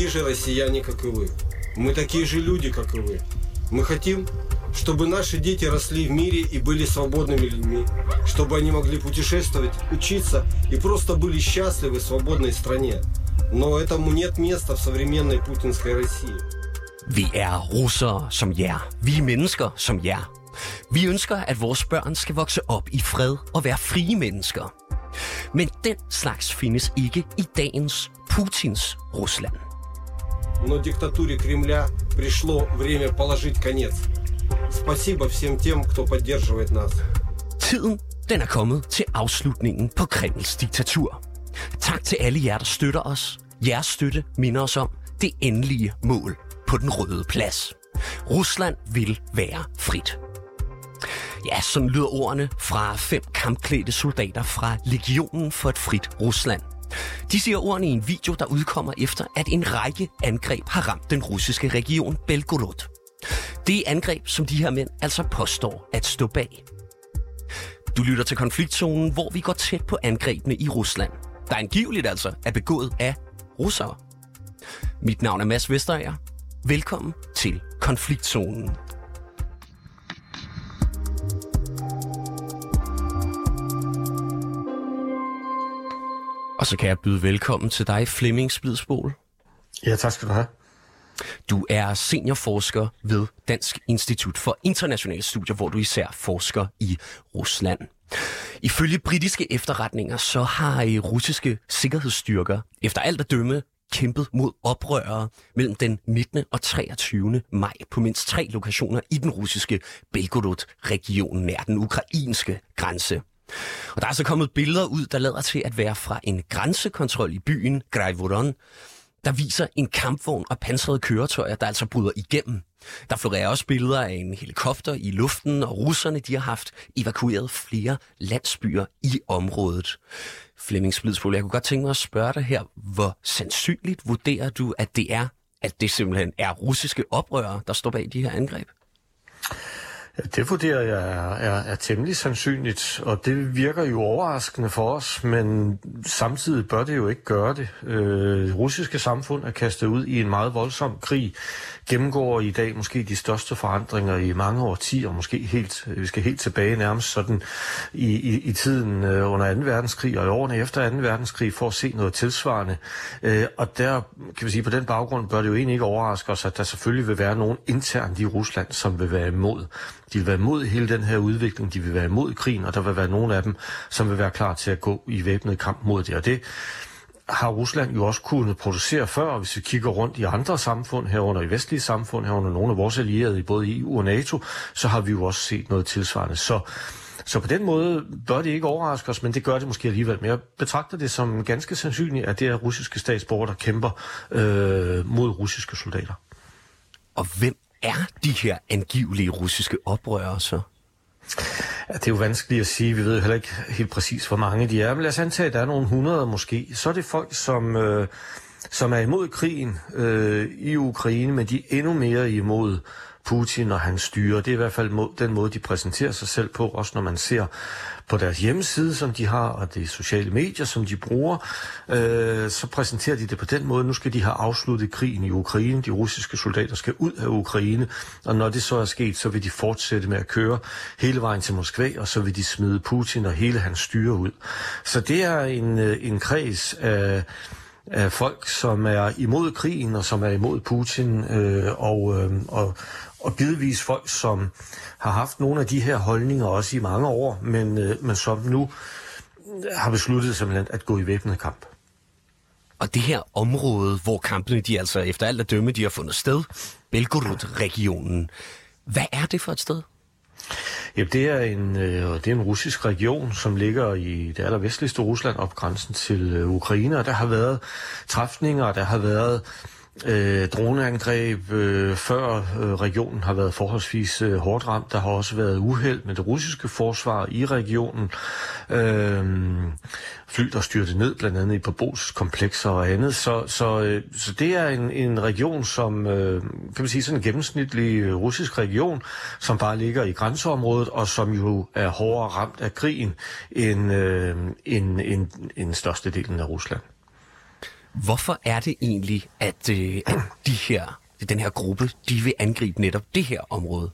такие же россияне, как и вы. Мы такие же люди, как и вы. Мы хотим, чтобы наши дети росли в мире и были свободными людьми, чтобы они могли путешествовать, учиться и просто были счастливы в свободной стране. Но этому нет места в современной путинской России. Vi er russere som jer. Vi er mennesker som jer. Vi ønsker, at vores børn skal vokse op i fred og være frie mennesker. Men den slags findes ikke i dagens Putins Rusland. Но диктатуре Кремля пришло время положить конец. Спасибо всем тем, кто поддерживает нас. Tiden den er kommet til afslutningen på Kremls diktatur. Tak til alle jer, der støtter os. Jeres støtte minder os om det endelige mål på den røde plads. Rusland vil være frit. Ja, sådan lyder ordene fra fem kampklædte soldater fra Legionen for et frit Rusland. de siger ordene i en video, der udkommer efter, at en række angreb har ramt den russiske region Belgorod. Det er angreb, som de her mænd altså påstår at stå bag. Du lytter til konfliktzonen, hvor vi går tæt på angrebene i Rusland, der angiveligt altså er begået af russere. Mit navn er Mads Vesterager. Velkommen til konfliktzonen. Og så kan jeg byde velkommen til dig, Flemming Splidsbol. Ja, tak skal du have. Du er seniorforsker ved Dansk Institut for Internationale Studier, hvor du især forsker i Rusland. Ifølge britiske efterretninger, så har øh, russiske sikkerhedsstyrker efter alt at dømme kæmpet mod oprørere mellem den 19. og 23. maj på mindst tre lokationer i den russiske Belgorod-region nær den ukrainske grænse. Og der er så kommet billeder ud, der lader til at være fra en grænsekontrol i byen Graivoron, der viser en kampvogn og pansrede køretøjer, der altså bryder igennem. Der florerer også billeder af en helikopter i luften, og russerne de har haft evakueret flere landsbyer i området. Flemming Splidsbol, jeg kunne godt tænke mig at spørge dig her, hvor sandsynligt vurderer du, at det er, at det simpelthen er russiske oprørere, der står bag de her angreb? Ja, det vurderer jeg er, er, er temmelig sandsynligt, og det virker jo overraskende for os, men samtidig bør det jo ikke gøre det. Øh, det russiske samfund er kastet ud i en meget voldsom krig, gennemgår i dag måske de største forandringer i mange årtier, måske helt, vi skal helt tilbage nærmest sådan i, i, i tiden øh, under 2. verdenskrig og i årene efter 2. verdenskrig for at se noget tilsvarende. Øh, og der, kan vi sige, på den baggrund bør det jo egentlig ikke overraske os, at der selvfølgelig vil være nogen internt i Rusland, som vil være imod. De vil være imod hele den her udvikling, de vil være imod krigen, og der vil være nogle af dem, som vil være klar til at gå i væbnet kamp mod det. Og det har Rusland jo også kunnet producere før, og hvis vi kigger rundt i andre samfund, herunder i vestlige samfund, herunder nogle af vores allierede i både EU og NATO, så har vi jo også set noget tilsvarende. Så så på den måde bør det ikke overraske os, men det gør det måske alligevel. Men jeg betragter det som ganske sandsynligt, at det er russiske statsborgere, der kæmper øh, mod russiske soldater. Og hvem er de her angivelige russiske oprørere så? Ja, det er jo vanskeligt at sige. Vi ved jo heller ikke helt præcis, hvor mange de er. Men lad os antage, at der er nogle hundrede måske. Så er det folk, som, øh, som er imod krigen øh, i Ukraine, men de er endnu mere imod Putin og hans styre. Det er i hvert fald må, den måde, de præsenterer sig selv på, også når man ser på deres hjemmeside, som de har, og de sociale medier, som de bruger, øh, så præsenterer de det på den måde. Nu skal de have afsluttet krigen i Ukraine. De russiske soldater skal ud af Ukraine, og når det så er sket, så vil de fortsætte med at køre hele vejen til Moskva, og så vil de smide Putin og hele hans styre ud. Så det er en, øh, en kreds af af folk, som er imod krigen og som er imod Putin, øh, og, øh, og, og givetvis folk, som har haft nogle af de her holdninger også i mange år, men, øh, men som nu har besluttet simpelthen at gå i væbnet kamp. Og det her område, hvor kampene de altså efter alt at dømme, de har fundet sted, Belgorod-regionen, hvad er det for et sted? Ja, det er en, øh, det er en russisk region, som ligger i det allervestligste Rusland op grænsen til øh, Ukraine, og der har været træfninger, der har været øh, droneangreb øh, før øh, regionen har været forholdsvis øh, hårdt ramt. Der har også været uheld med det russiske forsvar i regionen. Øh, fly, der styrte ned, blandt andet i Pobos komplekser og andet. Så, så, øh, så det er en, en region, som øh, kan man sige sådan en gennemsnitlig øh, russisk region, som bare ligger i grænseområdet, og som jo er hårdere ramt af krigen end, øh, end, end, end størstedelen af Rusland. Hvorfor er det egentlig, at, øh, at de her, den her gruppe, de vil angribe netop det her område?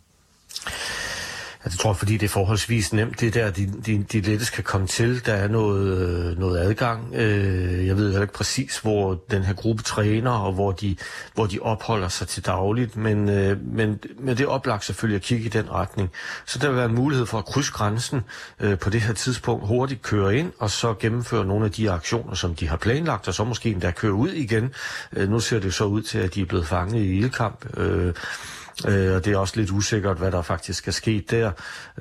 Altså, jeg tror, fordi det er forholdsvis nemt, det der, de, de, de lettest kan komme til. Der er noget, øh, noget adgang. Øh, jeg ved heller ikke præcis, hvor den her gruppe træner, og hvor de, hvor de opholder sig til dagligt, men, øh, men, men det er oplagt selvfølgelig at kigge i den retning. Så der vil være en mulighed for at krydse grænsen på det her tidspunkt, hurtigt køre ind, og så gennemføre nogle af de aktioner, som de har planlagt, og så måske endda køre ud igen. Nu ser det så ud til, at de er blevet fanget i ildkamp. Øh, og det er også lidt usikkert, hvad der faktisk er sket der.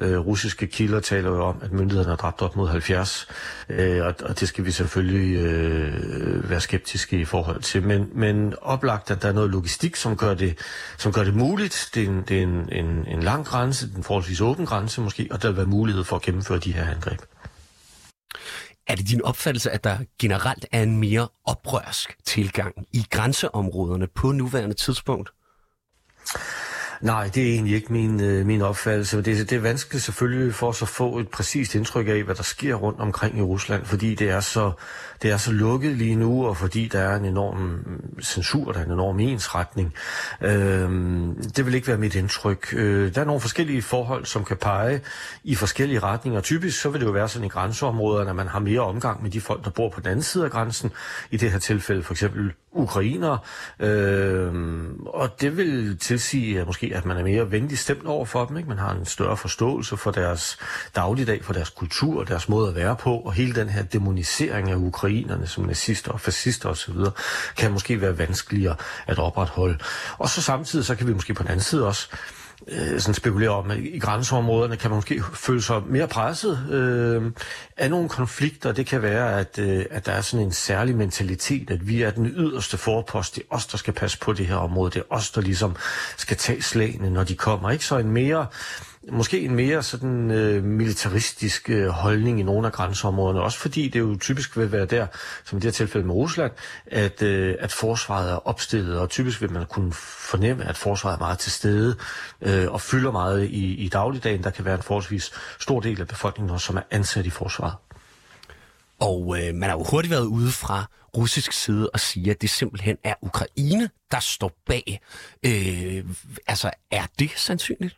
Øh, russiske kilder taler jo om, at myndighederne har dræbt op mod 70, øh, og, og det skal vi selvfølgelig øh, være skeptiske i forhold til. Men, men oplagt, at der er noget logistik, som gør det, som gør det muligt. Det er, en, det er en, en, en lang grænse, en forholdsvis åben grænse måske, og der vil være mulighed for at gennemføre de her angreb. Er det din opfattelse, at der generelt er en mere oprørsk tilgang i grænseområderne på nuværende tidspunkt? Nej, det er egentlig ikke min, øh, min opfattelse. Det, det er vanskeligt selvfølgelig for os at få et præcist indtryk af, hvad der sker rundt omkring i Rusland, fordi det er så, det er så lukket lige nu, og fordi der er en enorm censur, der er en enorm ensretning. Øh, det vil ikke være mit indtryk. Øh, der er nogle forskellige forhold, som kan pege i forskellige retninger. Typisk så vil det jo være sådan i grænseområderne, at man har mere omgang med de folk, der bor på den anden side af grænsen. I det her tilfælde for eksempel ukrainere. øh, og det vil tilsige at måske, at man er mere venlig stemt over for dem. Ikke? Man har en større forståelse for deres dagligdag, for deres kultur, deres måde at være på, og hele den her demonisering af ukrainerne som nazister og fascister osv., kan måske være vanskeligere at opretholde. Og så samtidig, så kan vi måske på den anden side også øh, sådan spekulere om, at i grænseområderne kan man måske føle sig mere presset øh, af nogle konflikter. Det kan være, at, øh, at der er sådan en særlig mentalitet, at vi er den yderste forpost. Det er os, der skal passe på det her område. Det er os, der ligesom skal tage slagene, når de kommer. Ikke så en mere måske en mere sådan øh, militaristisk øh, holdning i nogle af grænseområderne, også fordi det jo typisk vil være der, som i det her tilfælde med Rusland, at, øh, at forsvaret er opstillet, og typisk vil man kunne fornemme, at forsvaret er meget til stede øh, og fylder meget i, i dagligdagen. Der kan være en forholdsvis stor del af befolkningen, som er ansat i forsvaret. Og øh, man har jo hurtigt været ude fra russisk side og sige, at det simpelthen er Ukraine, der står bag. Øh, altså, er det sandsynligt?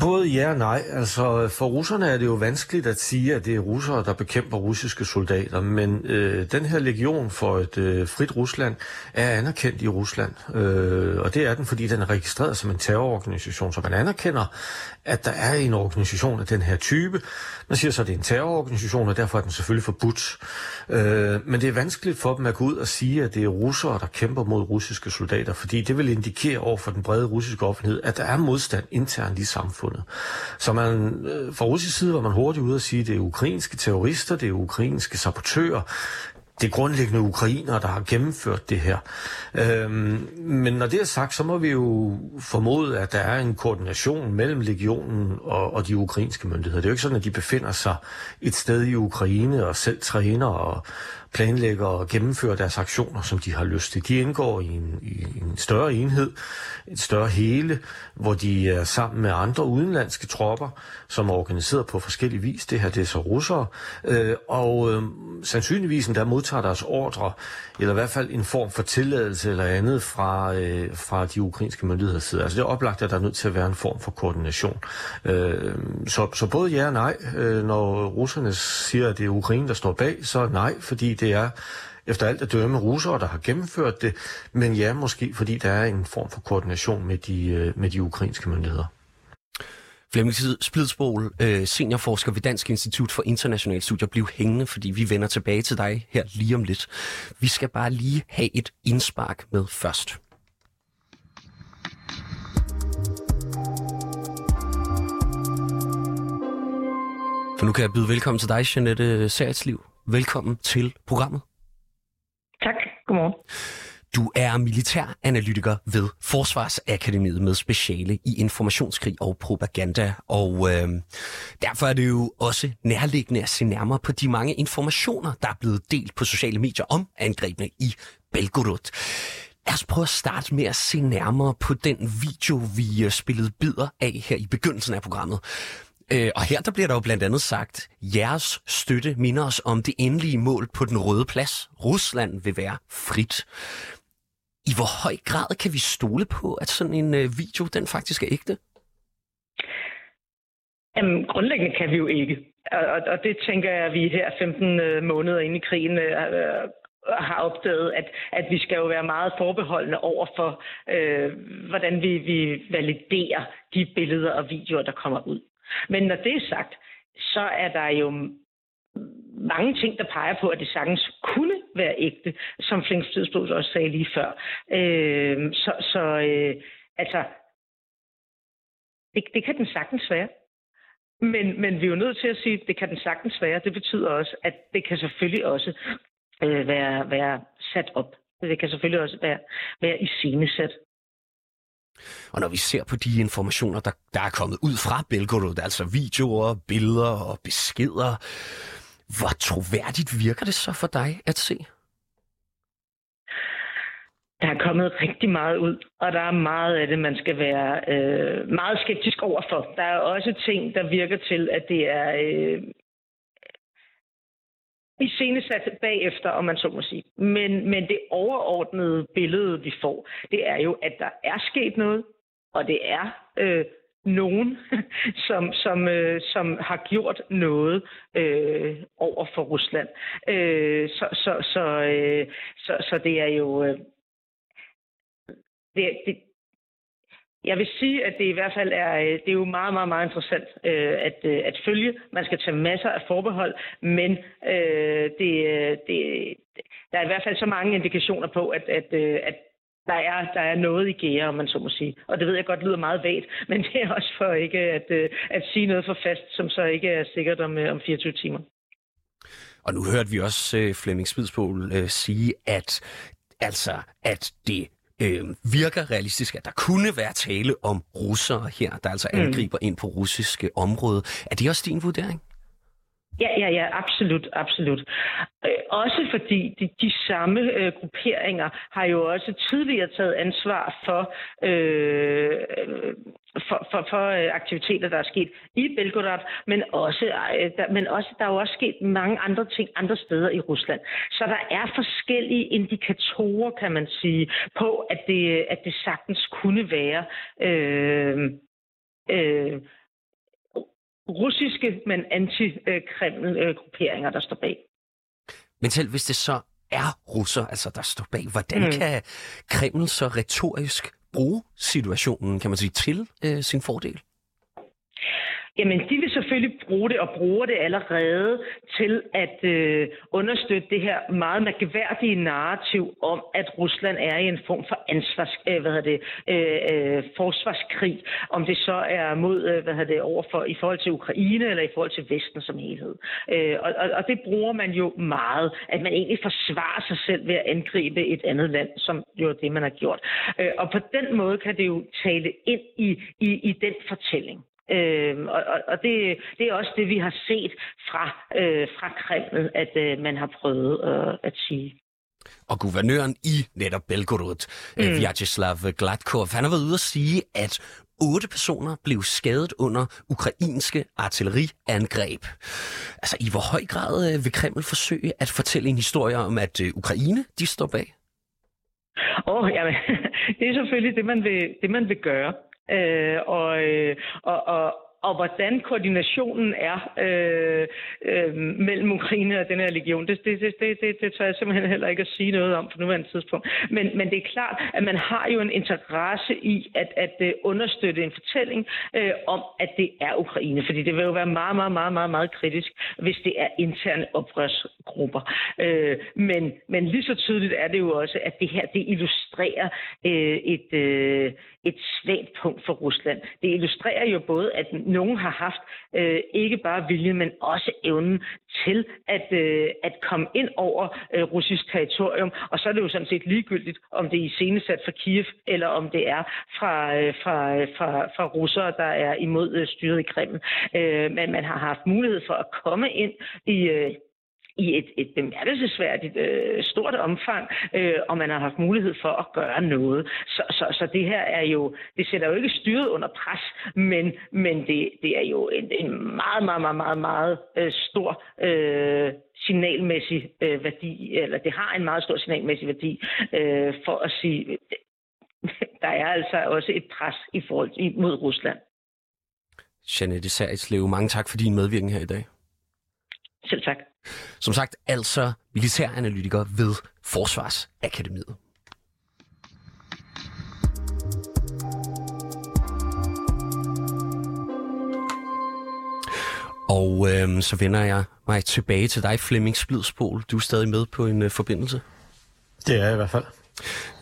Både ja og nej. Altså, for russerne er det jo vanskeligt at sige, at det er russere, der bekæmper russiske soldater, men øh, den her legion for et øh, frit Rusland er anerkendt i Rusland, øh, og det er den, fordi den er registreret som en terrororganisation, så man anerkender, at der er en organisation af den her type. Man siger så, at det er en terrororganisation, og derfor er den selvfølgelig forbudt. Øh, men det er vanskeligt for dem at gå ud og sige, at det er russere, der kæmper mod russiske soldater, fordi det vil indikere over for den brede russiske offentlighed, at der er modstand internt i samfundet. Så man, øh, fra russisk side var man hurtigt ude at sige, at det er ukrainske terrorister, det er ukrainske sabotører, det er grundlæggende ukrainere, der har gennemført det her. Øhm, men når det er sagt, så må vi jo formode, at der er en koordination mellem legionen og, og de ukrainske myndigheder. Det er jo ikke sådan, at de befinder sig et sted i Ukraine og selv træner og, planlægger og gennemfører deres aktioner, som de har lyst til. De indgår i en, i en større enhed, et større hele, hvor de er sammen med andre udenlandske tropper, som er organiseret på forskellige vis. Det her det er så russere. Øh, og øh, sandsynligvis der modtager deres ordre, eller i hvert fald en form for tilladelse eller andet fra, øh, fra de ukrainske myndigheders side. Altså det er oplagt, at der er nødt til at være en form for koordination. Øh, så, så både ja og nej. Øh, når russerne siger, at det er Ukraine, der står bag, så nej, fordi det er efter alt at dømme russere, der har gennemført det, men ja, måske fordi der er en form for koordination med de, øh, med de ukrainske myndigheder. Flemming Splidsbol, øh, seniorforsker ved Dansk Institut for Internationale Studier, blev hængende, fordi vi vender tilbage til dig her lige om lidt. Vi skal bare lige have et indspark med først. For nu kan jeg byde velkommen til dig, Jeanette Særetsliv. Velkommen til programmet. Tak. Godmorgen. Du er militæranalytiker ved Forsvarsakademiet med speciale i informationskrig og propaganda, og øh, derfor er det jo også nærliggende at se nærmere på de mange informationer, der er blevet delt på sociale medier om angrebene i Belgorod. Lad os prøve at starte med at se nærmere på den video, vi øh, spillede bidder af her i begyndelsen af programmet. Øh, og her der bliver der jo blandt andet sagt, jeres støtte minder os om det endelige mål på den røde plads. Rusland vil være frit. I hvor høj grad kan vi stole på, at sådan en øh, video, den faktisk er ægte? Jamen, grundlæggende kan vi jo ikke. Og, og det tænker jeg, at vi her 15 øh, måneder inde i krigen øh, øh, har opdaget, at, at vi skal jo være meget forbeholdende over for, øh, hvordan vi, vi validerer de billeder og videoer, der kommer ud. Men når det er sagt, så er der jo mange ting, der peger på, at det sagtens kunne være ægte, som Flink også sagde lige før. Øh, så så øh, altså, det, det kan den sagtens være. Men, men vi er jo nødt til at sige, at det kan den sagtens være. Det betyder også, at det kan selvfølgelig også øh, være, være sat op. Det kan selvfølgelig også være, være i scenesat. Og når vi ser på de informationer, der, der er kommet ud fra Belgorod, altså videoer, billeder og beskeder, hvor troværdigt virker det så for dig at se? Der er kommet rigtig meget ud, og der er meget af det, man skal være øh, meget skeptisk overfor. Der er også ting, der virker til, at det er øh, i sat bagefter, om man så må sige. Men, men det overordnede billede, vi får, det er jo, at der er sket noget, og det er øh, nogen, som, som, øh, som har gjort noget øh, over for Rusland. Øh, så, så, så, øh, så, så det er jo... Øh, det, det, jeg vil sige, at det i hvert fald er, øh, det er jo meget, meget, meget interessant øh, at, øh, at følge. Man skal tage masser af forbehold, men øh, det, øh, det, der er i hvert fald så mange indikationer på, at, at, øh, at der er, der er noget i gære, om man så må sige. Og det ved jeg godt lyder meget vagt, men det er også for ikke at, at sige noget for fast, som så ikke er sikkert om, om 24 timer. Og nu hørte vi også øh, Flemming Spidsbol øh, sige, at altså, at det øh, virker realistisk, at der kunne være tale om russere her, der altså mm. angriber mm. ind på russiske område. Er det også din vurdering? Ja, ja, ja, absolut, absolut. Øh, også fordi de, de samme øh, grupperinger har jo også tidligere taget ansvar for, øh, for, for, for øh, aktiviteter, der er sket i Belgorod, men også, øh, der, men også der er jo også sket mange andre ting andre steder i Rusland. Så der er forskellige indikatorer, kan man sige, på, at det, at det sagtens kunne være øh, øh, russiske, men anti-Kreml-grupperinger, der står bag. Men selv hvis det så er russer, altså der står bag, hvordan mm. kan Kreml så retorisk bruge situationen, kan man sige, til øh, sin fordel? Jamen, de vil selvfølgelig bruge det og bruger det allerede til at øh, understøtte det her meget mærkværdige narrativ om, at Rusland er i en form for ansvars, øh, hvad hedder det, øh, øh, forsvarskrig, om det så er mod, øh, hvad hedder det, overfor, i forhold til Ukraine eller i forhold til Vesten som helhed. Øh, og, og, og det bruger man jo meget, at man egentlig forsvarer sig selv ved at angribe et andet land, som jo er det, man har gjort. Øh, og på den måde kan det jo tale ind i, i, i den fortælling. Øh, og og det, det er også det, vi har set fra, øh, fra Kreml, at øh, man har prøvet øh, at sige. Og guvernøren i netop Belgorod, øh, mm. Vyacheslav Gladkov, han har været ude at sige, at otte personer blev skadet under ukrainske artilleriangreb. Altså, i hvor høj grad øh, vil Kreml forsøge at fortælle en historie om, at øh, Ukraine, de står bag? Åh, oh, jamen, det er selvfølgelig det, man vil, det, man vil gøre. Øh, og, øh, og, og, og hvordan koordinationen er øh, øh, mellem Ukraine og den her legion, det, det, det, det, det, det tør jeg simpelthen heller ikke at sige noget om på nuværende tidspunkt. Men, men det er klart, at man har jo en interesse i at, at øh, understøtte en fortælling øh, om, at det er Ukraine. Fordi det vil jo være meget, meget, meget, meget, meget kritisk, hvis det er interne oprørsgrupper. Øh, men, men lige så tydeligt er det jo også, at det her det illustrerer øh, et, øh, et svagt punkt for Rusland. Det illustrerer jo både, at nogen har haft øh, ikke bare vilje, men også evnen til at, øh, at komme ind over øh, russisk territorium. Og så er det jo sådan set ligegyldigt, om det er iscenesat fra Kiev, eller om det er fra, øh, fra, øh, fra, fra russere, der er imod øh, styret i Kreml. Øh, men man har haft mulighed for at komme ind i... Øh, i et, et bemærkelsesværdigt øh, stort omfang, øh, og man har haft mulighed for at gøre noget. Så, så, så det her er jo, det sætter jo ikke styret under pres, men, men det, det er jo en, en meget, meget, meget, meget, meget øh, stor øh, signalmæssig øh, værdi, eller det har en meget stor signalmæssig værdi øh, for at sige, der er altså også et pres i forhold mod Rusland. Jeanette Seritslev, mange tak for din medvirken her i dag. Selv tak. Som sagt, altså militæranalytiker ved Forsvarsakademiet. Og øh, så vender jeg mig tilbage til dig, Flemming Splidsbol. Du er stadig med på en øh, forbindelse. Det er jeg i hvert fald.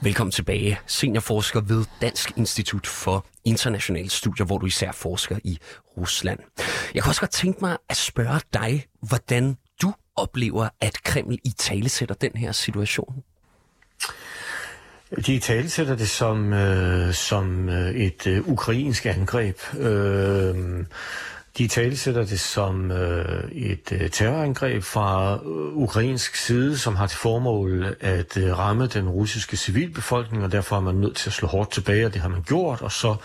Velkommen tilbage, seniorforsker ved Dansk Institut for Internationale Studier, hvor du især forsker i Rusland. Jeg kan også godt tænke mig at spørge dig, hvordan oplever, at Kreml i tale sætter den her situation. De talesætter det som, øh, som øh, et øh, ukrainsk angreb. Øh, de talesætter det som øh, et øh, terrorangreb fra øh, ukrainsk side, som har til formål at øh, ramme den russiske civilbefolkning, og derfor er man nødt til at slå hårdt tilbage, og det har man gjort, og så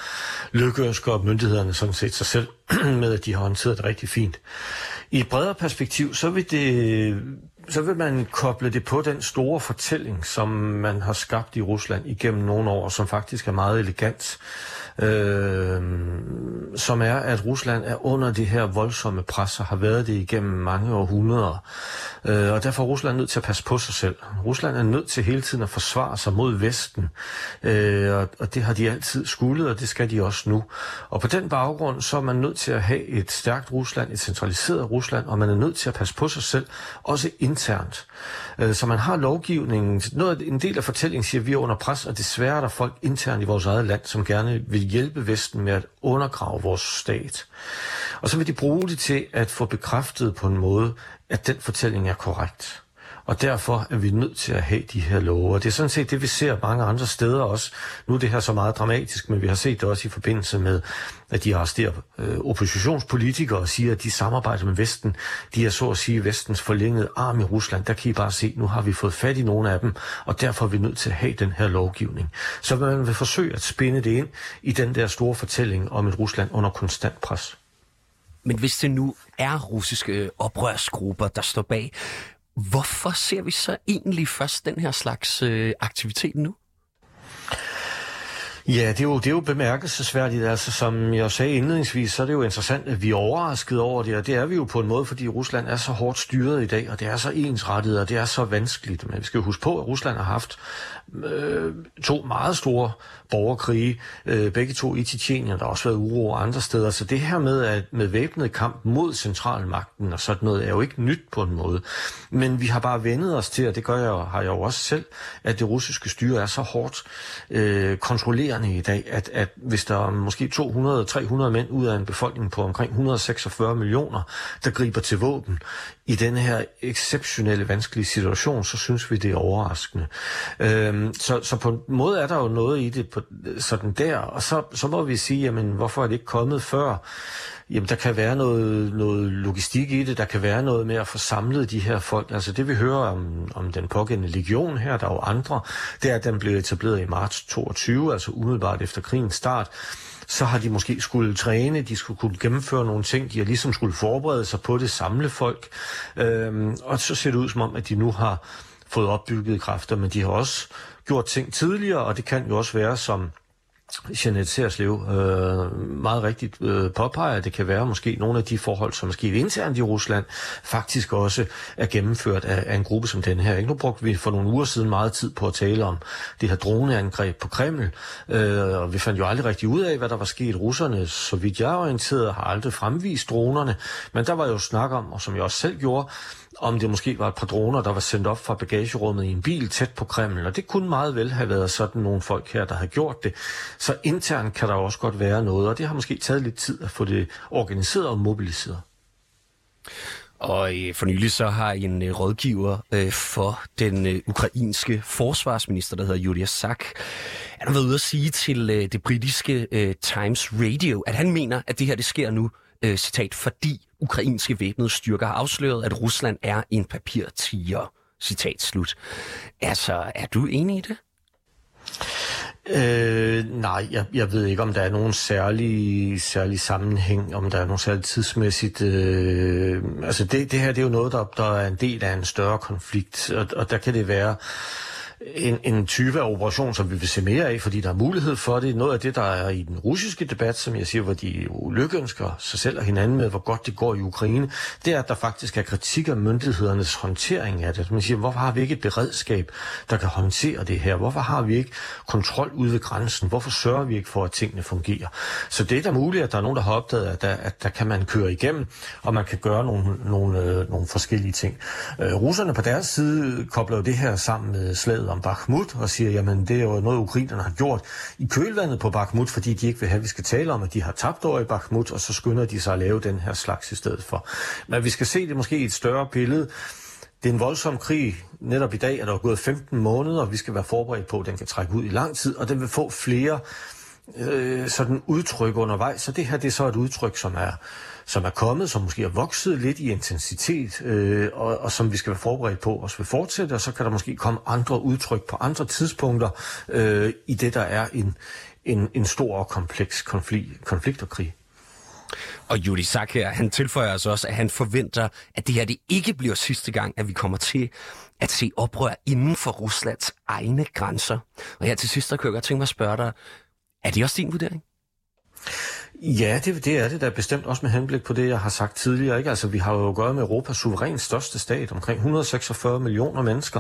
lykkeønsker myndighederne sådan set sig selv med, at de har håndteret det rigtig fint. I et bredere perspektiv, så vil det så vil man koble det på den store fortælling, som man har skabt i Rusland igennem nogle år, som faktisk er meget elegant øh, som er, at Rusland er under det her voldsomme pres og har været det igennem mange århundreder. Øh, og derfor er Rusland nødt til at passe på sig selv. Rusland er nødt til hele tiden at forsvare sig mod Vesten, øh, og, og det har de altid skulle, og det skal de også nu. Og på den baggrund, så er man nødt til at have et stærkt Rusland, et centraliseret Rusland, og man er nødt til at passe på sig selv, også internt. Øh, så man har lovgivningen. Noget, en del af fortællingen siger, at vi er under pres, og desværre er der folk internt i vores eget land, som gerne vil hjælpe Vesten med at undergrave vores stat. Og så vil de bruge det til at få bekræftet på en måde, at den fortælling er korrekt. Og derfor er vi nødt til at have de her love. Og det er sådan set det, vi ser mange andre steder også. Nu er det her så meget dramatisk, men vi har set det også i forbindelse med, at de arresterer øh, oppositionspolitikere og siger, at de samarbejder med Vesten. De er så at sige Vestens forlængede arm i Rusland. Der kan I bare se, nu har vi fået fat i nogle af dem, og derfor er vi nødt til at have den her lovgivning. Så man vil forsøge at spænde det ind i den der store fortælling om et Rusland under konstant pres. Men hvis det nu er russiske øh, oprørsgrupper, der står bag, Hvorfor ser vi så egentlig først den her slags øh, aktivitet nu? Ja, det er, jo, det er jo bemærkelsesværdigt. Altså, som jeg sagde indledningsvis, så er det jo interessant, at vi er overrasket over det, og det er vi jo på en måde, fordi Rusland er så hårdt styret i dag, og det er så ensrettet, og det er så vanskeligt. Men vi skal jo huske på, at Rusland har haft øh, to meget store borgerkrige, øh, begge to i Tjetjenien, der har også været uro andre steder. Så det her med, at med væbnet kamp mod centralmagten og sådan noget, er jo ikke nyt på en måde. Men vi har bare vendet os til, og det gør jeg, har jeg jo også selv, at det russiske styre er så hårdt øh, kontrollerende i dag, at, at hvis der er måske 200-300 mænd ud af en befolkning på omkring 146 millioner, der griber til våben i denne her exceptionelle vanskelige situation, så synes vi, det er overraskende. Øhm, så, så på en måde er der jo noget i det på, sådan der, og så, så må vi sige, jamen hvorfor er det ikke kommet før? Jamen der kan være noget, noget logistik i det, der kan være noget med at få samlet de her folk. Altså det vi hører om, om den pågældende legion her, der er jo andre, det er, at den blev etableret i marts 22, altså umiddelbart efter krigens start. Så har de måske skulle træne, de skulle kunne gennemføre nogle ting, de har ligesom skulle forberede sig på det, samle folk, øhm, og så ser det ud som om, at de nu har fået opbygget kræfter, men de har også gjort ting tidligere, og det kan jo også være som Jeanette Serslev øh, meget rigtigt øh, påpeger, at det kan være måske nogle af de forhold, som er sket internt i Rusland, faktisk også er gennemført af, af en gruppe som den her. Ikke? Nu brugte vi for nogle uger siden meget tid på at tale om det her droneangreb på Kreml, øh, og vi fandt jo aldrig rigtig ud af, hvad der var sket. Russerne, så vidt jeg er orienteret, har aldrig fremvist dronerne, men der var jo snak om, og som jeg også selv gjorde, om det måske var et par droner, der var sendt op fra bagagerummet i en bil tæt på Kreml, og det kunne meget vel have været sådan nogle folk her, der har gjort det. Så internt kan der også godt være noget, og det har måske taget lidt tid at få det organiseret og mobiliseret. Og øh, for nylig så har en øh, rådgiver øh, for den øh, ukrainske forsvarsminister, der hedder Julia Sack, han har været ude at sige til øh, det britiske øh, Times Radio, at han mener, at det her det sker nu øh, citat, fordi ukrainske væbnede styrker har afsløret, at Rusland er en papirtiger. Citat slut. Altså, er du enig i det? Øh, nej, jeg, jeg ved ikke, om der er nogen særlig, særlig sammenhæng, om der er nogen særlig tidsmæssigt... Øh, altså det, det her det er jo noget, der, der er en del af en større konflikt, og, og der kan det være en, en type af operation, som vi vil se mere af, fordi der er mulighed for det. Noget af det, der er i den russiske debat, som jeg siger, hvor de lykkeønsker sig selv og hinanden med, hvor godt det går i Ukraine, det er, at der faktisk er kritik af myndighedernes håndtering af det. Man siger, hvorfor har vi ikke et beredskab, der kan håndtere det her? Hvorfor har vi ikke kontrol ude ved grænsen? Hvorfor sørger vi ikke for, at tingene fungerer? Så det er da muligt, at der er nogen, der har opdaget, at der, at der kan man køre igennem, og man kan gøre nogle, nogle, øh, nogle forskellige ting. Øh, russerne på deres side kobler jo det her sammen med slaget om Bakhmut og siger, jamen det er jo noget, ukrainerne har gjort i kølvandet på Bakhmut, fordi de ikke vil have, at vi skal tale om, at de har tabt over i Bakhmut, og så skynder de sig at lave den her slags i stedet for. Men vi skal se det måske i et større billede. Det er en voldsom krig. Netop i dag er der gået 15 måneder, og vi skal være forberedt på, at den kan trække ud i lang tid, og den vil få flere øh, sådan udtryk undervejs. Så det her det er så et udtryk, som er som er kommet, som måske er vokset lidt i intensitet, øh, og, og som vi skal være forberedt på også vil fortsætte, og så kan der måske komme andre udtryk på andre tidspunkter øh, i det, der er en, en, en stor og kompleks konflikt, konflikt og krig. Og Judy Sack her, han tilføjer altså også, at han forventer, at det her det ikke bliver sidste gang, at vi kommer til at se oprør inden for Ruslands egne grænser. Og her til sidst, der kunne jeg godt tænke mig at spørge dig, er det også din vurdering? Ja, det, det er det da bestemt også med henblik på det, jeg har sagt tidligere. Ikke? Altså, vi har jo gået med Europas suverænt største stat, omkring 146 millioner mennesker.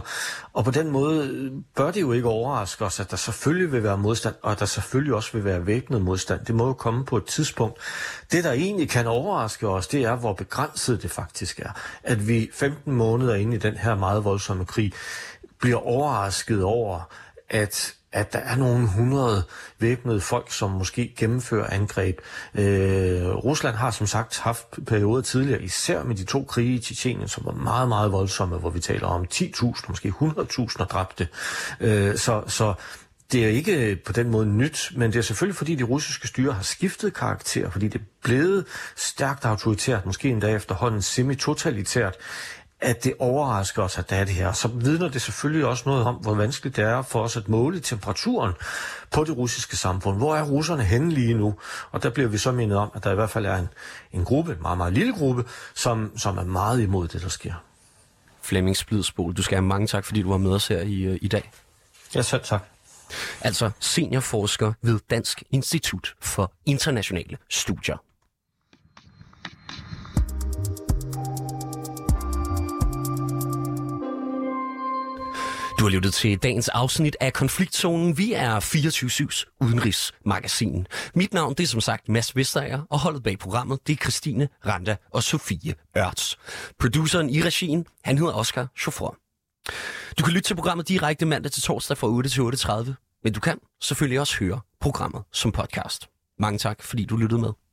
Og på den måde øh, bør det jo ikke overraske os, at der selvfølgelig vil være modstand, og at der selvfølgelig også vil være væbnet modstand. Det må jo komme på et tidspunkt. Det, der egentlig kan overraske os, det er, hvor begrænset det faktisk er. At vi 15 måneder inde i den her meget voldsomme krig, bliver overrasket over, at at der er nogle hundrede væbnede folk, som måske gennemfører angreb. Øh, Rusland har som sagt haft perioder tidligere, især med de to krige i Tjetjenien, som var meget, meget voldsomme, hvor vi taler om 10.000, måske 100.000 dræbte. Øh, så, så det er ikke på den måde nyt, men det er selvfølgelig fordi de russiske styre har skiftet karakter, fordi det er blevet stærkt autoritært, måske endda efterhånden semi-totalitært, at det overrasker os, at der er det her. Så vidner det selvfølgelig også noget om, hvor vanskeligt det er for os at måle temperaturen på det russiske samfund. Hvor er russerne henne lige nu? Og der bliver vi så mindet om, at der i hvert fald er en, en gruppe, en meget, meget lille gruppe, som, som er meget imod det, der sker. Flemming Splidsbol, du skal have mange tak, fordi du var med os her i, øh, i dag. Ja, selv tak. Altså seniorforsker ved Dansk Institut for Internationale Studier. Har lyttet til dagens afsnit af Konfliktzonen. Vi er 24-7's udenrigsmagasin. Mit navn det er som sagt Mads Vestager, og holdet bag programmet det er Christine Randa og Sofie Ørts. Produceren i regien, han hedder Oscar Chauffeur. Du kan lytte til programmet direkte mandag til torsdag fra 8 til 8.30, men du kan selvfølgelig også høre programmet som podcast. Mange tak, fordi du lyttede med.